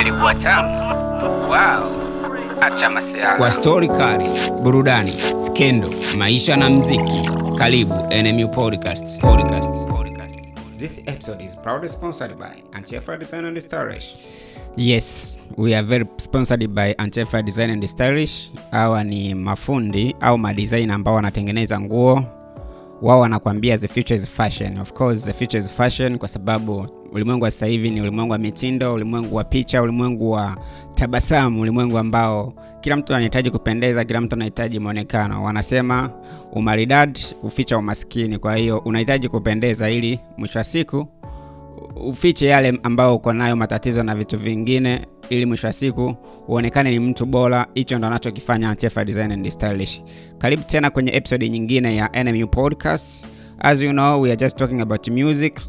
ilikuwa tamu. Wow, acha masiara. kwa stori kali, burudani, skendo, maisha na mziki. Karibu NMU Podcast. Podcast. This episode is proudly sponsored by Antifa Design and Stylish. Yes, we are very sponsored by Antifa Design and Stylish. Hawa ni mafundi au madesign ambao wanatengeneza nguo wao wanakuambia the future is fashion. Of course the future is fashion kwa sababu ulimwengu wa sasa hivi ni ulimwengu wa mitindo, ulimwengu wa picha, ulimwengu wa tabasamu, ulimwengu ambao kila mtu anahitaji kupendeza, kila mtu anahitaji mwonekano. Wanasema umaridadi uficha umaskini. Kwa hiyo unahitaji kupendeza ili mwisho wa siku ufiche yale ambao uko nayo matatizo na vitu vingine ili mwisho wa siku uonekane ni mtu bora hicho ndo anachokifanya Design and Stylish karibu tena kwenye episode nyingine ya NMU podcast as you know we are just talking about music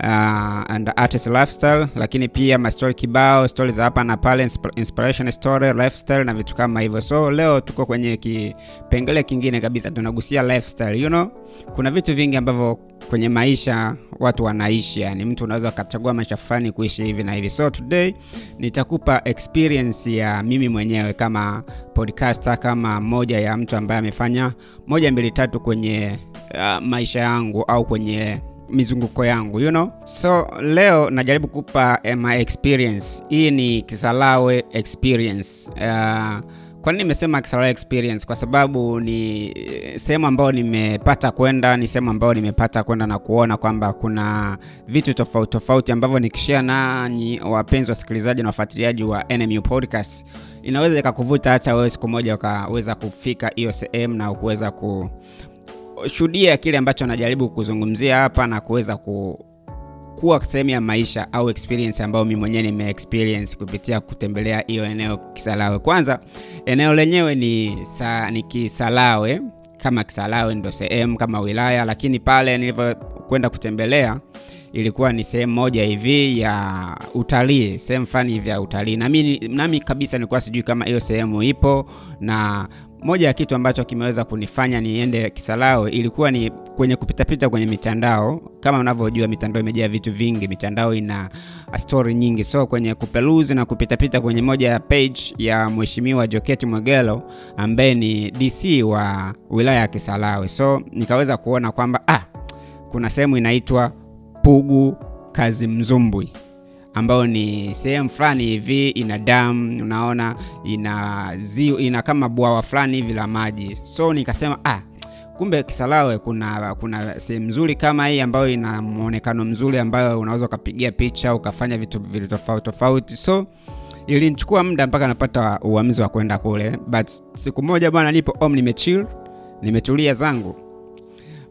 uh, and artist lifestyle lakini pia mastori kibao stori za hapa na pale inspiration story lifestyle na vitu kama hivyo. So leo tuko kwenye kipengele kingine kabisa tunagusia lifestyle you know? Kuna vitu vingi ambavyo kwenye maisha watu wanaishi yani mtu unaweza ukachagua maisha fulani kuishi hivi na hivi. So today nitakupa experience ya mimi mwenyewe kama podcaster kama moja ya mtu ambaye amefanya moja mbili tatu kwenye uh, maisha yangu au kwenye mizunguko yangu you know? So leo najaribu kupa eh, my experience. Hii ni kisalawe experience. Uh, kwa nini nimesema Kisarawe experience? Kwa sababu ni eh, sehemu ambayo nimepata kwenda, ni sehemu ambayo nimepata kwenda na kuona kwamba kuna vitu tofauti tofauti ambavyo nikishare nanyi wapenzi wasikilizaji na wafuatiliaji wa NMU podcast, inaweza ikakuvuta hata wewe siku moja ukaweza kufika hiyo sehemu na kuweza kushuhudia kile ambacho najaribu kuzungumzia hapa na kuweza ku kuwa sehemu ya maisha au experience ambayo mi mwenyewe nime experience kupitia kutembelea hiyo eneo Kisarawe. Kwanza eneo lenyewe ni, sa, ni Kisarawe kama Kisarawe ndo sehemu kama wilaya, lakini pale nilivyokwenda kutembelea ilikuwa ni sehemu moja hivi ya utalii, sehemu fulani hivi ya utalii, nami, nami kabisa nilikuwa sijui kama hiyo sehemu ipo na moja ya kitu ambacho kimeweza kunifanya niende Kisarawe ilikuwa ni kwenye kupitapita kwenye mitandao. Kama unavyojua mitandao imejaa vitu vingi, mitandao ina stori nyingi, so kwenye kupeluzi na kupitapita kwenye moja ya page ya Mheshimiwa Joketi Mwegelo ambaye ni DC wa wilaya ya Kisarawe, so nikaweza kuona kwamba ah, kuna sehemu inaitwa Pugu Kazi Mzumbwi ambayo ni sehemu fulani hivi ina damu, unaona ina ziu, ina kama bwawa fulani hivi la maji. So nikasema ah kumbe kisalawe kuna kuna sehemu nzuri kama hii ambayo ina mwonekano mzuri ambayo unaweza ukapigia picha ukafanya vitu vitu tofauti tofauti. So ilinichukua muda mpaka napata uamuzi wa kwenda kule. But siku moja bwana nipo om nimechill nimetulia zangu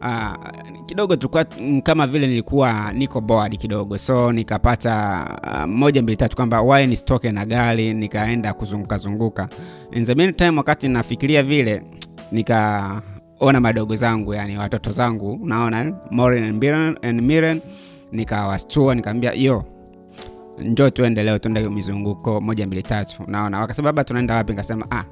uh, kidogo tulikuwa kama vile nilikuwa niko board kidogo. So nikapata uh, moja mbili tatu kwamba wae nisitoke na gari nikaenda kuzunguka zunguka. In the meantime wakati nafikiria vile nikaona madogo zangu yani watoto zangu naona Maureen and Miren, nikawastua nikaambia yo njo tuende leo tuende mizunguko moja mbili tatu. Unaona? Wakasema baba tunaenda wapi? Nikasema ah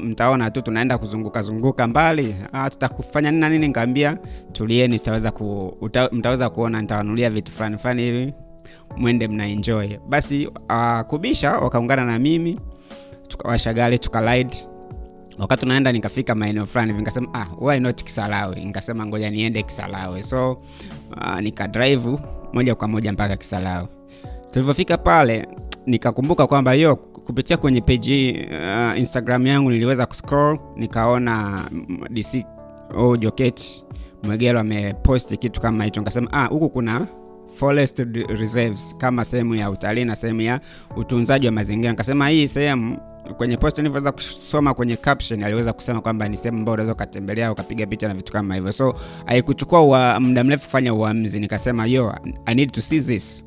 mtaona tu tunaenda kuzunguka zunguka mbali. Ah, tutakufanya nini nini? Nikaambia tulieni ku, uta, mtaweza kuona nitawanulia vitu fulani fulani hivi mwende mna enjoy. Basi uh, kubisha wakaungana na mimi tukawasha gari tukalide wakati unaenda nikafika maeneo fulani nikasema ah, why not kisalawe? Nikasema ngoja niende kisalawe. So uh, nikadrive moja kwa moja mpaka kisalawe tulivyofika pale nikakumbuka kwamba yo kupitia kwenye peji uh, instagram yangu niliweza kuscroll nikaona mm, dc au joket mwegelo ameposti kitu kama hicho. Nikasema ah, huku kuna forest reserves kama sehemu ya utalii na sehemu ya utunzaji wa mazingira. Nikasema hii sehemu kwenye post nilivyoweza kusoma kwenye caption aliweza kusema kwamba ni sehemu ambayo unaweza ukatembelea ukapiga picha na vitu kama hivyo. So haikuchukua ua- muda mrefu kufanya uamuzi. Nikasema yo i need to see this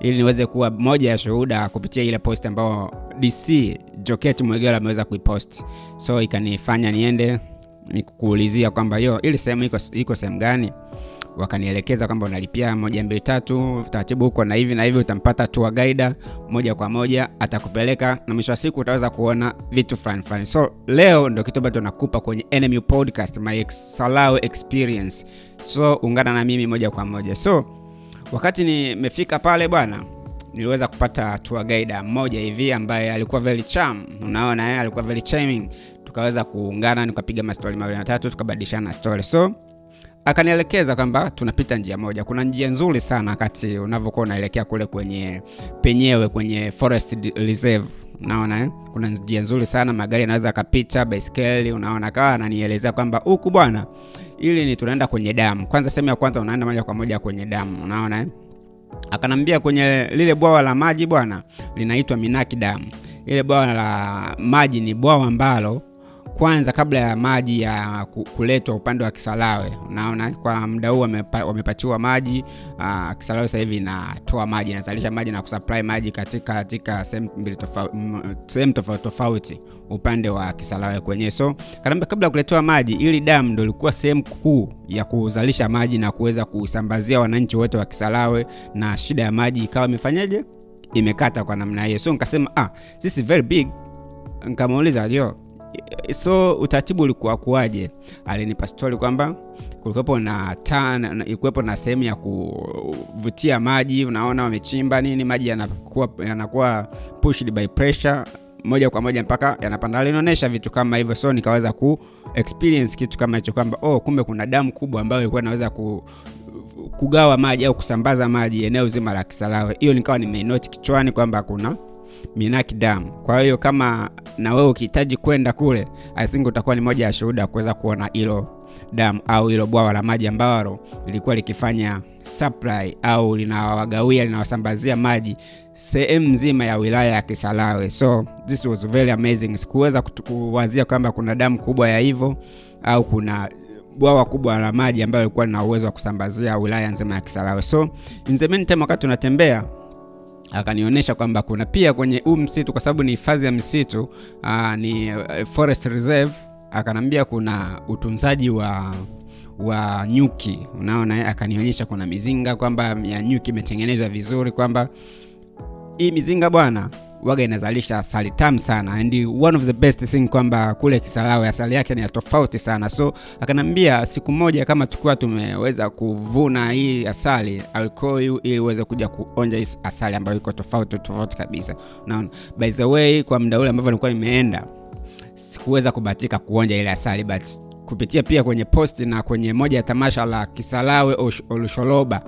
ili niweze kuwa moja ya shuhuda kupitia ile post ambayo dc joket mwegelo ameweza kuipost. So ikanifanya niende nikuulizia kwamba yo ili sehemu iko, iko sehemu gani? Wakanielekeza kwamba unalipia moja mbili tatu taratibu huko na hivi na hivi utampata tour guide moja kwa moja atakupeleka na mwisho wa siku utaweza kuona vitu fulani fulani. So leo ndo kitu ambacho nakupa kwenye NMU podcast my Salawe experience. So ungana na mimi moja kwa moja. So wakati nimefika pale bwana niliweza kupata tour guide mmoja hivi ambaye alikuwa very charm. Unaona eh, alikuwa very charming. Tukaweza kuungana nikapiga mastori mawili matatu tukabadilishana story. So akanielekeza kwamba tunapita njia moja. Kuna njia nzuri sana wakati unavyokuwa unaelekea kule kwenye penyewe kwenye forest reserve. Unaona eh? kuna njia nzuri sana magari yanaweza akapita baiskeli unaona kawa ananielezea kwamba huku bwana ili ni tunaenda kwenye damu kwanza sehemu ya kwanza unaenda moja kwa moja kwenye damu unaona eh? akanambia kwenye lile bwawa la maji bwana linaitwa minaki damu ile bwawa la maji ni bwawa ambalo kwanza kabla ya maji ya kuletwa upande wa Kisarawe. Unaona, kwa muda huu wamepatiwa maji uh, Kisarawe sasa hivi inatoa maji inazalisha maji na kusupply maji katika katika sehemu tofauti tofauti upande wa Kisarawe kwenyewe. So kabla ya kuletewa maji, ili damu ndio ilikuwa sehemu kuu ya kuzalisha maji na kuweza kusambazia wananchi wote wa Kisarawe, na shida ya maji ikawa imefanyaje, imekata kwa namna hiyo. So nikasema ah, this is very big. Nikamuuliza yo so utaratibu ulikuwa kuwaje alinipa stori kwamba kulikuwepo na tan ilikuwepo na sehemu ya kuvutia maji unaona wamechimba nini maji yanakuwa yanakuwa pushed by pressure moja kwa moja mpaka yanapanda alinionyesha vitu kama hivyo so nikaweza ku experience kitu kama hicho kwamba oh kumbe kuna damu kubwa ambayo ilikuwa inaweza ku kugawa maji au kusambaza maji eneo zima la Kisarawe. Hiyo nikawa nimeinoti kichwani kwamba kuna Minaki Dam. Kwa hiyo kama na wewe ukihitaji kwenda kule, I think utakuwa ni moja ya shuhuda kuweza kuona hilo dam au hilo bwawa la maji ambalo lilikuwa likifanya supply au linawagawia linawasambazia maji sehemu nzima ya wilaya ya Kisarawe. So this was very amazing. Sikuweza kuwazia kwamba kuna damu kubwa ya hivyo au kuna bwawa kubwa la maji ambayo ilikuwa lina uwezo wa kusambazia wilaya nzima ya Kisarawe. So in the meantime, wakati tunatembea akanionyesha kwamba kuna pia kwenye huu msitu, kwa sababu ni hifadhi ya misitu uh, ni uh, forest reserve, akanambia kuna utunzaji wa wa nyuki. Unaona, eh, akanionyesha kuna mizinga kwamba ya nyuki imetengenezwa vizuri, kwamba hii mizinga bwana waga inazalisha asali tamu sana and one of the best thing kwamba kule Kisarawe asali yake ni ya tofauti sana. So akanambia siku moja kama tukiwa tumeweza kuvuna hii asali I'll ili uweze kuja kuonja hii asali ambayo iko tofauti tofauti kabisa. Unaona, by the way, kwa muda ule ambavyo nilikuwa nimeenda sikuweza kubahatika kuonja ile asali but kupitia pia kwenye posti na kwenye moja ya tamasha la Kisarawe Olusholoba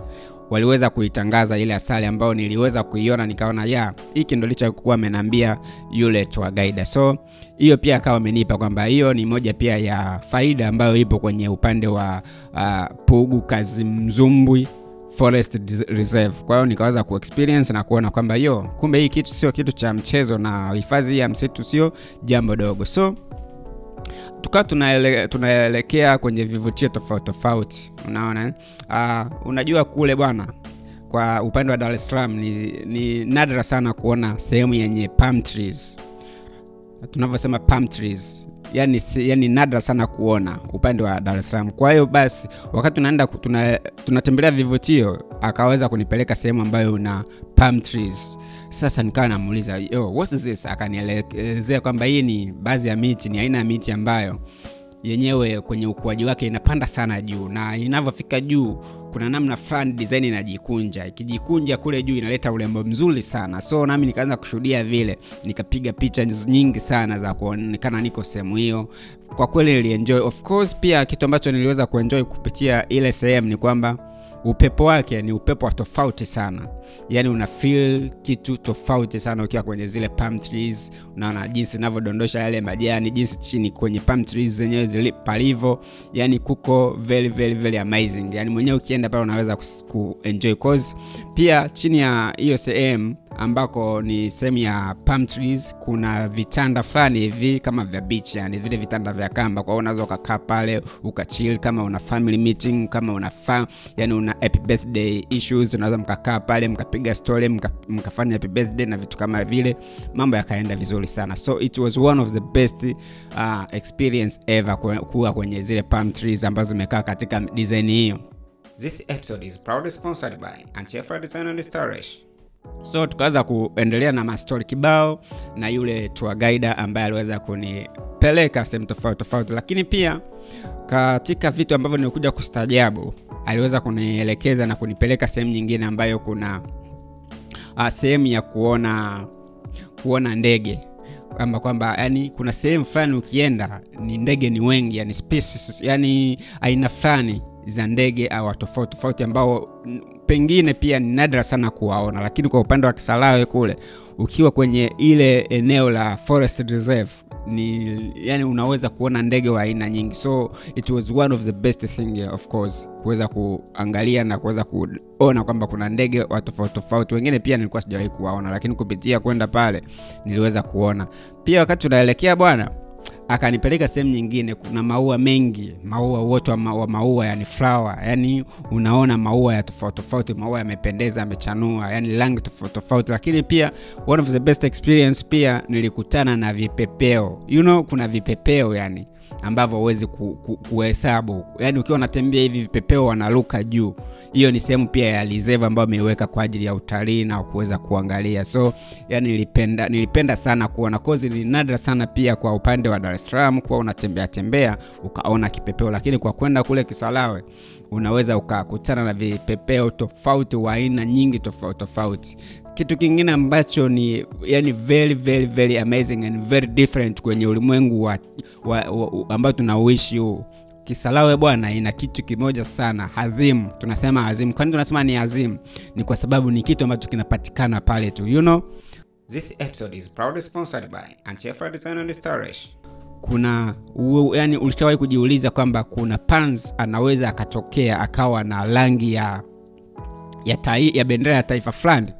waliweza kuitangaza ile asali ambayo niliweza kuiona nikaona ya hiki ndo lichokuwa amenaambia yule tour. So hiyo pia akawa amenipa kwamba hiyo ni moja pia ya faida ambayo ipo kwenye upande wa uh, Pugu Kazimzumbwi Forest Reserve. Kwa hiyo nikaweza kuexperience na kuona kwamba yo, kumbe hii kitu sio kitu cha mchezo na hifadhi ya msitu sio jambo dogo. So tukawa tunaele, tunaelekea kwenye vivutio tofauti tofauti unaona uh, unajua kule bwana kwa upande wa Dar es Salaam ni, ni nadra sana kuona sehemu yenye palm trees tunavyosema palm trees yani, yani nadra sana kuona upande wa Dar es Salaam. Kwa hiyo basi, wakati tunaenda tunatembelea tuna, vivutio, akaweza kunipeleka sehemu ambayo una palm trees. Sasa nikawa namuuliza this? Akanielezea kwamba hii ni baadhi ya miti, ni aina ya miti ambayo yenyewe kwenye ukuaji wake inapanda sana juu. Na inavyofika juu kuna namna fulani design inajikunja. Ikijikunja kule juu inaleta urembo mzuri sana. So nami nikaanza kushuhudia vile. Nikapiga picha nyingi sana za kuonekana niko sehemu hiyo. Kwa kweli nilienjoy. Of course pia kitu ambacho niliweza kuenjoy kupitia ile sehemu ni kwamba upepo wake ni upepo wa tofauti sana. Yaani una feel kitu tofauti sana ukiwa kwenye zile palm trees. Unaona jinsi inavyodondosha yale majani jinsi chini kwenye palm trees zenyewe palivo yani kuko very very very amazing. Yani mwenyewe ukienda pale unaweza kuenjoy cause pia chini ya hiyo sehemu ambako ni sehemu ya palm trees kuna vitanda fulani hivi kama vya beach yani vile vitanda vya kamba. Kwa hiyo unaweza ukakaa pale ukachill kama una family meeting kama una fa, yani una happy birthday issues unaweza mkakaa pale mkapiga story mka, mkafanya happy birthday na vitu kama vile. Mambo yakaenda vizuri sana. So it was one of the best uh, experience ever kuwa kwenye zile palm trees ambazo zimekaa katika design hiyo This episode is proudly sponsored by Antifa Design and Storage. so tukaweza kuendelea na mastori kibao na yule tour guide ambaye aliweza kunipeleka sehemu tofauti tofauti. Lakini pia katika vitu ambavyo nilikuja kustajabu aliweza kunielekeza na kunipeleka sehemu nyingine ambayo kuna uh, sehemu ya kuona kuona ndege. Kwamba kwamba yani kuna sehemu fulani ukienda ni ndege ni wengi yani species, yani aina fulani za ndege au tofauti tofauti ambao pengine pia ni nadra sana kuwaona. Lakini kwa upande wa kisalawe kule ukiwa kwenye ile eneo la forest reserve ni yani unaweza kuona ndege wa aina nyingi. So it was one of the best thing of course kuweza kuangalia na kuweza kuona kwamba kuna ndege wa tofauti tofauti. Wengine pia nilikuwa sijawahi kuwaona lakini kupitia kwenda pale niliweza kuona. Pia wakati tunaelekea bwana akanipeleka sehemu nyingine kuna maua mengi maua wote wa, ma, maua yani flower yani unaona maua ya tofauti tofauti maua yamependeza yamechanua yani rangi tofauti tofauti. Lakini pia one of the best experience pia nilikutana na vipepeo. You know kuna vipepeo yani ambavyo huwezi kuhesabu ku, yaani ukiwa unatembea hivi vipepeo wanaruka juu. Hiyo ni sehemu pia ya reserve ambayo ameiweka kwa ajili ya utalii na kuweza kuangalia. So yani nilipenda nilipenda sana kuona. Kozi ni nadra sana pia kwa upande wa dar es salaam kuwa unatembea tembea ukaona kipepeo. Lakini kwa kwenda kule kisalawe unaweza ukakutana na vipepeo tofauti wa aina nyingi tofauti tofauti. Kitu kingine ambacho ni yani very very very amazing and very different kwenye ulimwengu ambao tunauishi huu. Kisalawe bwana ina kitu kimoja sana hazimu tunasema hadhimu kwani tunasema ni hazimu ni kwa sababu ni kitu ambacho kinapatikana pale tu you know? This episode is proudly sponsored by Anchefa Design and Storage. Kuna yani ulishawahi kujiuliza kwamba kuna pans anaweza akatokea akawa na rangi ya ya, tai, ya bendera ya taifa fulani?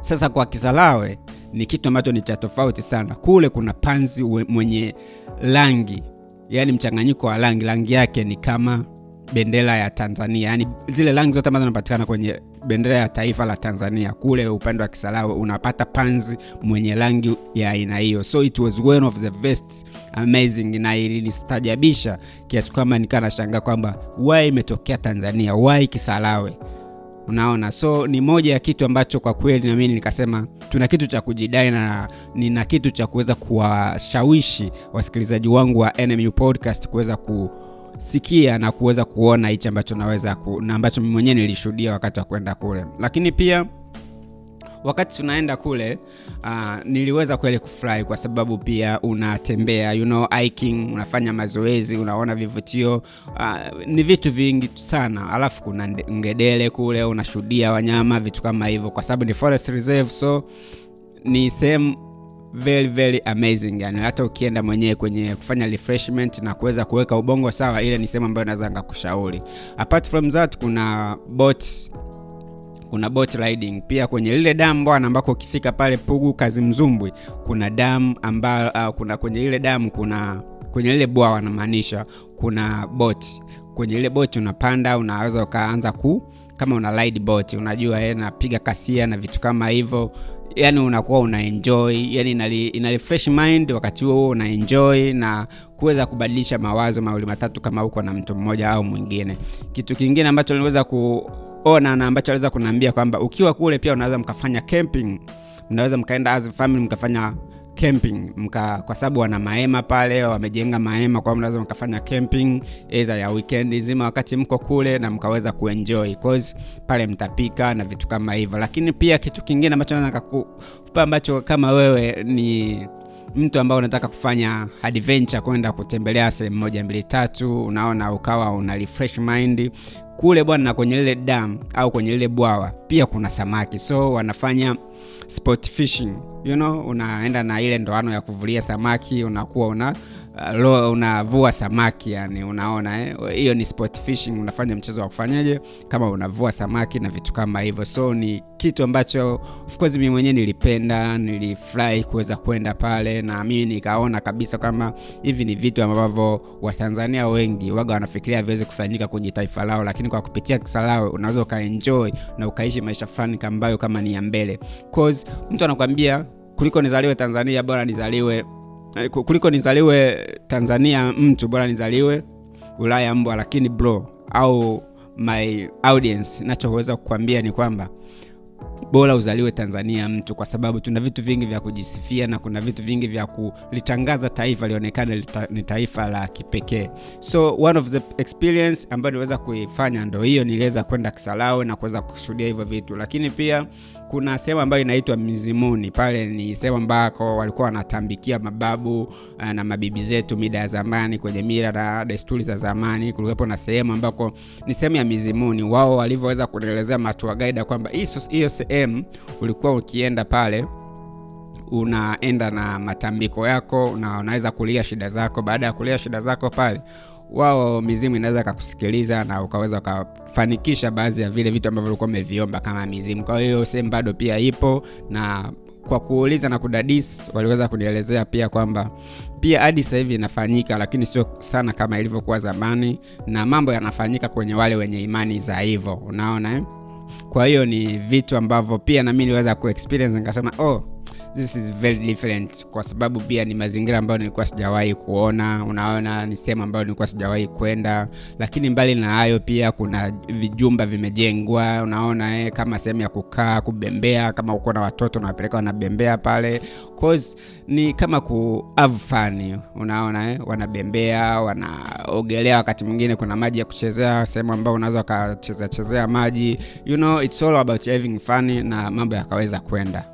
Sasa kwa kisalawe ni kitu ambacho ni cha tofauti sana. Kule kuna panzi mwenye rangi yani mchanganyiko wa rangi. Rangi yake ni kama bendera ya tanzania yani zile rangi zote ambazo zinapatikana kwenye bendera ya taifa la tanzania. Kule upande wa Kisarawe unapata panzi mwenye rangi ya aina hiyo. So it was one of the best amazing na ilinistajabisha kiasi kwamba nikaa nashangaa kwamba wai imetokea tanzania wai Kisarawe? unaona? So ni moja ya kitu ambacho kwa kweli nami nikasema tuna kitu cha kujidai na nina kitu cha kuweza kuwashawishi wasikilizaji wangu wa nmu podcast kuweza kusikia na kuweza kuona hichi ambacho naweza ku, na ambacho mwenyewe nilishuhudia wakati wa kwenda kule. Lakini pia wakati tunaenda kule uh, niliweza kweli kufurahi kwa sababu pia unatembea you know, hiking unafanya mazoezi unaona vivutio. Uh, ni vitu vingi sana. Alafu kuna ngedele kule unashuhudia wanyama vitu kama hivyo. Kwa sababu ni forest reserve so ni sehemu very very amazing yani. Hata ukienda mwenyewe kwenye kufanya refreshment na kuweza kuweka ubongo sawa ile ni sehemu ambayo naweza ngakushauri apart from that kuna boats kuna boat riding. Pia kwenye lile damu bwana ambako ukifika pale pugu kazi mzumbwi kuna damu ambayo uh, kuna kwenye ile damu kuna kwenye lile bwawa namaanisha kuna bot kwenye ile boti unapanda unaweza ukaanza ku kama una ride unajua eh, napiga kasia na vitu kama hivyo yani unakuwa una enjoy yani inali, ina refresh mind wakati huo una enjoy na kuweza kubadilisha mawazo mawili matatu kama uko na mtu mmoja au mwingine. Kitu kingine ambacho niliweza kuona na ambacho aliweza kuniambia kwamba ukiwa kule pia unaweza mkafanya camping mnaweza mkaenda as family mkafanya camping. Mka, kwa sababu wana mahema pale wamejenga mahema kwa mnaweza mkafanya camping eza ya weekend nzima wakati mko kule na mkaweza kuenjoy. Cause pale mtapika na vitu kama hivyo. Lakini pia kitu kingine ambacho naweza kukupa ambacho kama wewe ni mtu ambao unataka kufanya adventure kwenda kutembelea sehemu moja mbili tatu unaona ukawa una refresh mind kule bwana na kwenye lile dam au kwenye lile bwawa pia kuna samaki. So wanafanya sport fishing you know unaenda na ile ndoano ya kuvulia samaki unakuwa una uh, unavua samaki yani unaona hiyo eh? ni sport fishing unafanya mchezo wa kufanyaje? Kama unavua samaki na vitu kama hivyo. So ni kitu ambacho of course mimi mwenyewe nilipenda nilifurahi kuweza kwenda pale na mimi nikaona kabisa kama hivi ni vitu ambavyo watanzania wengi waga wanafikiria viweze kufanyika kwenye taifa lao lakini kwa kupitia kisalao unaweza ukaenjoy na ukaishi maisha fulani ambayo kama ni ya mbele. Cause mtu anakwambia kuliko nizaliwe tanzania bora nizaliwe kuliko nizaliwe tanzania mtu bora nizaliwe ulaya mbwa lakini bro au my audience nachoweza kukwambia ni kwamba bora uzaliwe tanzania mtu kwa sababu tuna vitu vingi vya kujisifia na kuna vitu vingi vya kulitangaza taifa lionekane ni taifa la kipekee. So one of the experience ambayo niliweza kuifanya ndo hiyo niliweza kwenda kisalawe na kuweza kushuhudia hivyo vitu. Lakini pia kuna sehemu ambayo inaitwa mizimuni. Pale ni sehemu ambako walikuwa wanatambikia mababu uh, na mabibi zetu mida ya zamani kwenye mila na desturi za zamani. Kulikuwepo na sehemu ambako ni sehemu ya mizimuni. Wao walivyoweza kuelezea matua gaida kwamba hiyo sehemu ulikuwa ukienda pale unaenda na matambiko yako na unaweza kulia shida zako. Baada ya kulia shida zako pale wao mizimu inaweza kakusikiliza na ukaweza ukafanikisha baadhi ya vile vitu ambavyo ulikuwa umeviomba kama mizimu. Kwa hiyo sehemu bado pia ipo na kwa kuuliza na kudadis waliweza kunielezea pia kwamba pia hadi sasa hivi inafanyika lakini sio sana kama ilivyokuwa zamani na mambo yanafanyika kwenye wale wenye imani za hivyo. Unaona eh? Kwa hiyo ni vitu ambavyo pia nami niliweza kuexperience nikasema oh this is very different kwa sababu pia ni mazingira ambayo nilikuwa sijawahi kuona unaona ni sehemu ambayo nilikuwa sijawahi kwenda. Lakini mbali na hayo pia kuna vijumba vimejengwa unaona eh, kama sehemu ya kukaa kubembea kama uko na watoto unawapeleka wanabembea pale. Cause ni kama ku have fun unaona eh, wanabembea wanaogelea. Wakati mwingine kuna maji ya kuchezea sehemu ambayo unaweza ukachezea chezea maji. You know it's all about having fun na mambo yakaweza kwenda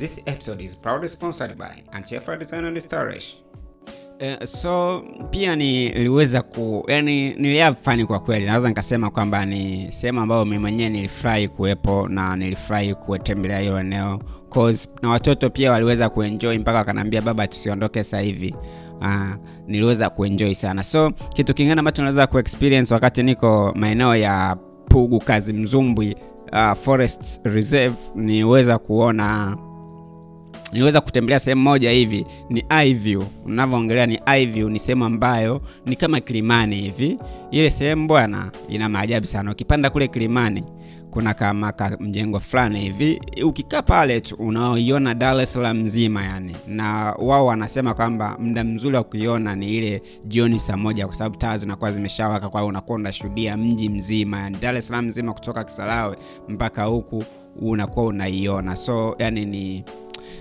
This episode is proudly sponsored by Antifa Design and Storage. Uh, so pia niliweza ku yani niliafani kwa kweli. Naweza nikasema kwamba ni sehemu ambayo mi mwenyewe nilifurahi kuwepo na nilifurahi kutembelea hilo eneo. Cause na watoto pia waliweza kuenjoy mpaka wakanaambia baba tusiondoke sasa hivi. Uh, niliweza kuenjoy sana. So kitu kingine ambacho naweza kuexperience wakati niko maeneo ya pugu kazi mzumbwi uh, forest reserve niweza kuona niliweza kutembelea sehemu moja hivi ni iview unavyoongelea ni iview ni sehemu ambayo ni kama kilimani hivi. Ile sehemu bwana ina maajabu sana. Ukipanda kule kilimani kuna kama ka mjengo fulani hivi. Ukikaa pale tu unaoiona dar es salaam nzima yani. Na wao wanasema kwamba muda mzuri wa kuiona ni ile jioni saa moja kwa sababu taa zinakuwa zimeshawaka kwa unakuwa unashuhudia mji mzima yani. Dar es salaam nzima kutoka kisarawe mpaka huku unakuwa unaiona. So yani ni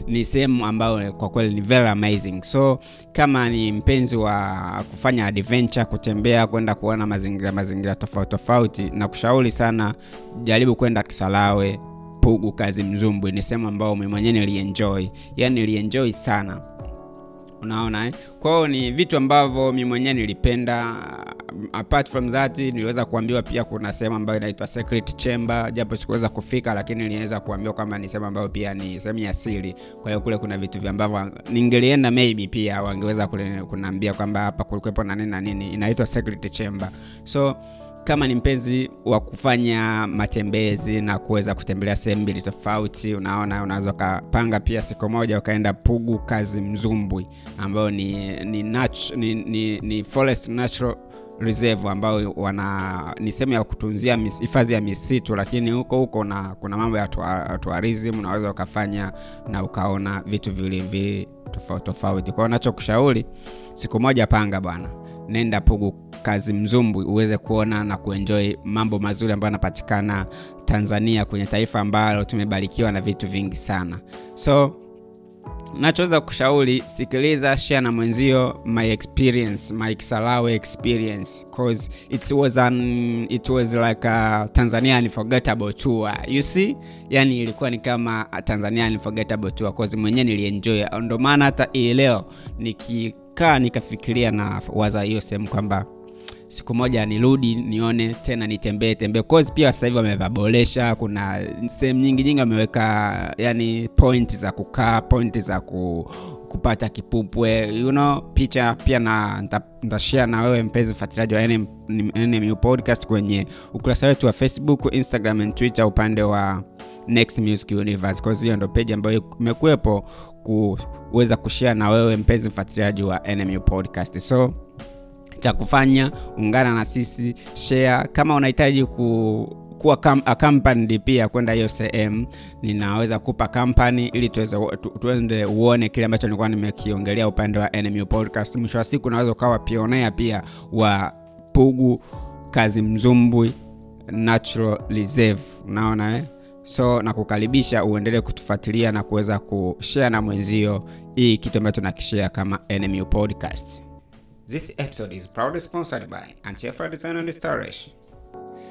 ni sehemu ambayo kwa kweli ni very amazing. So kama ni mpenzi wa kufanya adventure kutembea kwenda kuona mazingira mazingira tofauti tofauti na kushauri sana jaribu kwenda kisalawe pugu kazi mzumbwi ni sehemu ambayo mi mwenyewe nilienjoy. Yani nilienjoy sana unaona eh? kwao ni vitu ambavyo mi mwenyewe nilipenda. Apart from that niliweza kuambiwa pia kuna sehemu ambayo inaitwa secret chamber japo sikuweza kufika lakini niliweza kuambiwa kwamba ni sehemu ambayo pia ni sehemu ya siri. Kwa hiyo kule kuna vitu ambavyo ningelienda maybe pia wangeweza kunaambia kwamba hapa kulikuwepo na nini na nini. Inaitwa secret chamber. So kama ni mpenzi wa kufanya matembezi na kuweza kutembelea sehemu mbili tofauti unaona unaweza ukapanga pia siku moja ukaenda pugu kazi mzumbwi ambayo ni ni, natu, ni, ni, ni forest natural reserve ambayo wana ni sehemu ya kutunzia hifadhi ya misitu lakini huko huko na kuna mambo ya tourism unaweza ukafanya na ukaona vitu vili vili tofauti tofauti. Kwao nachokushauri siku moja panga bwana nenda pugu kazi mzumbwi uweze kuona na kuenjoy mambo mazuri ambayo yanapatikana tanzania kwenye taifa ambalo tumebarikiwa na vitu vingi sana. So nachoweza kushauri sikiliza share na mwenzio my experience my kisalawe experience cause it was an, it was like a tanzania unforgettable tour. You see? Yani ilikuwa ni kama tanzania unforgettable tour cause mwenyewe nilienjoy. Ndio maana hata hii leo nikikaa nikafikiria na waza hiyo sehemu kwamba siku moja nirudi nione tena nitembee tembee. Cause pia sasa hivi wamevaboresha kuna sehemu nyingi nyingi wameweka yani point za kukaa point za ku, kupata kipupwe. You know picha pia na ntashare na wewe mpenzi mfuatiliaji wa NM, podcast kwenye ukurasa wetu wa facebook instagram and twitter upande wa next music universe. Hiyo ndo page ambayo imekuwepo kuweza kushare na wewe mpenzi mfuatiliaji wa NMU podcast. So cha kufanya ungana na sisi share. Kama unahitaji ku kuwa kam, pia kwenda hiyo sehemu ninaweza kupa kampani ili tuweze tu, tuende uone kile ambacho nilikuwa nimekiongelea upande wa NMU podcast. Mwisho wa siku unaweza ukawa pionea pia wa pugu kazi mzumbwi natural reserve. Unaona eh? So nakukaribisha uendelee kutufuatilia na kuweza kushare na mwenzio hii kitu ambayo tunakishare kama nmu podcast This episode is proudly sponsored by Design and Storage.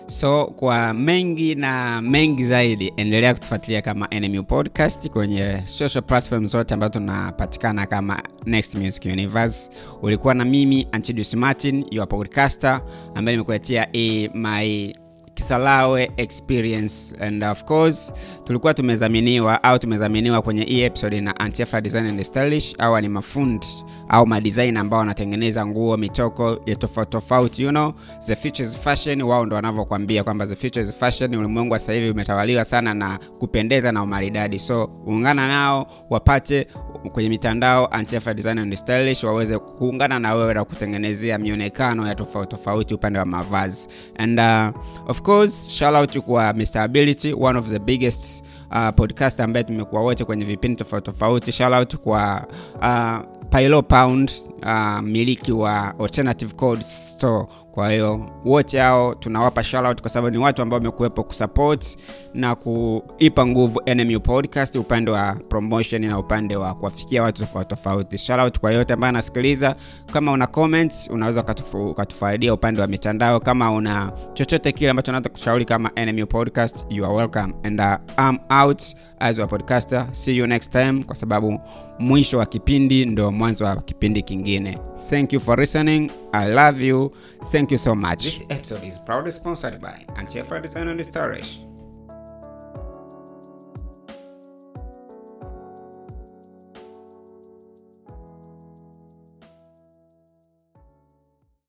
so kwa mengi na mengi zaidi endelea kutufuatilia kama nmu podcast kwenye social platform zote ambazo tunapatikana kama next music universe ulikuwa na mimi antidius martin your podcaster ambaye nimekuletea my kisalawe experience. And of course tulikuwa tumedhaminiwa au tumedhaminiwa kwenye hii episode na antifa design and stylish. Au ni mafundi au madesign ambao wanatengeneza nguo mitoko ya tofauti tofauti you know. The future fashion wao ndo wanavyokuambia kwamba the future fashion. Ulimwengu wa hivi umetawaliwa sana na kupendeza na umaridadi. So ungana nao wapate kwenye mitandao antifa design and stylish waweze kuungana na wewe na kutengenezea mionekano ya tofauti tofauti upande wa mavazi. And uh, of course shout out kwa Mr. Ability one of the biggest uh, podcast ambaye tumekuwa wote kwenye vipindi tofauti tofauti shout out kwa uh, Pilo Pound uh, miliki wa Alternative Code Store. Kwa hiyo wote hao tunawapa shoutout kwa sababu ni watu ambao wamekuwepo kusupport na kuipa nguvu NMU podcast upande wa promotion na upande wa kuwafikia watu tofauti tofauti. Shoutout kwa yote ambaye anasikiliza. Kama una comments unaweza ukatufaidia upande wa mitandao. Kama una chochote kile ambacho unaweza kushauri kama NMU podcast, you are welcome and uh, I'm out as a podcaster. See you next time kwa sababu mwisho wa kipindi ndo mwanzo wa kipindi kingine. Thank you for listening. I love you. Thank you so much. This episode is proudly sponsored by Antifa Design and Restoration.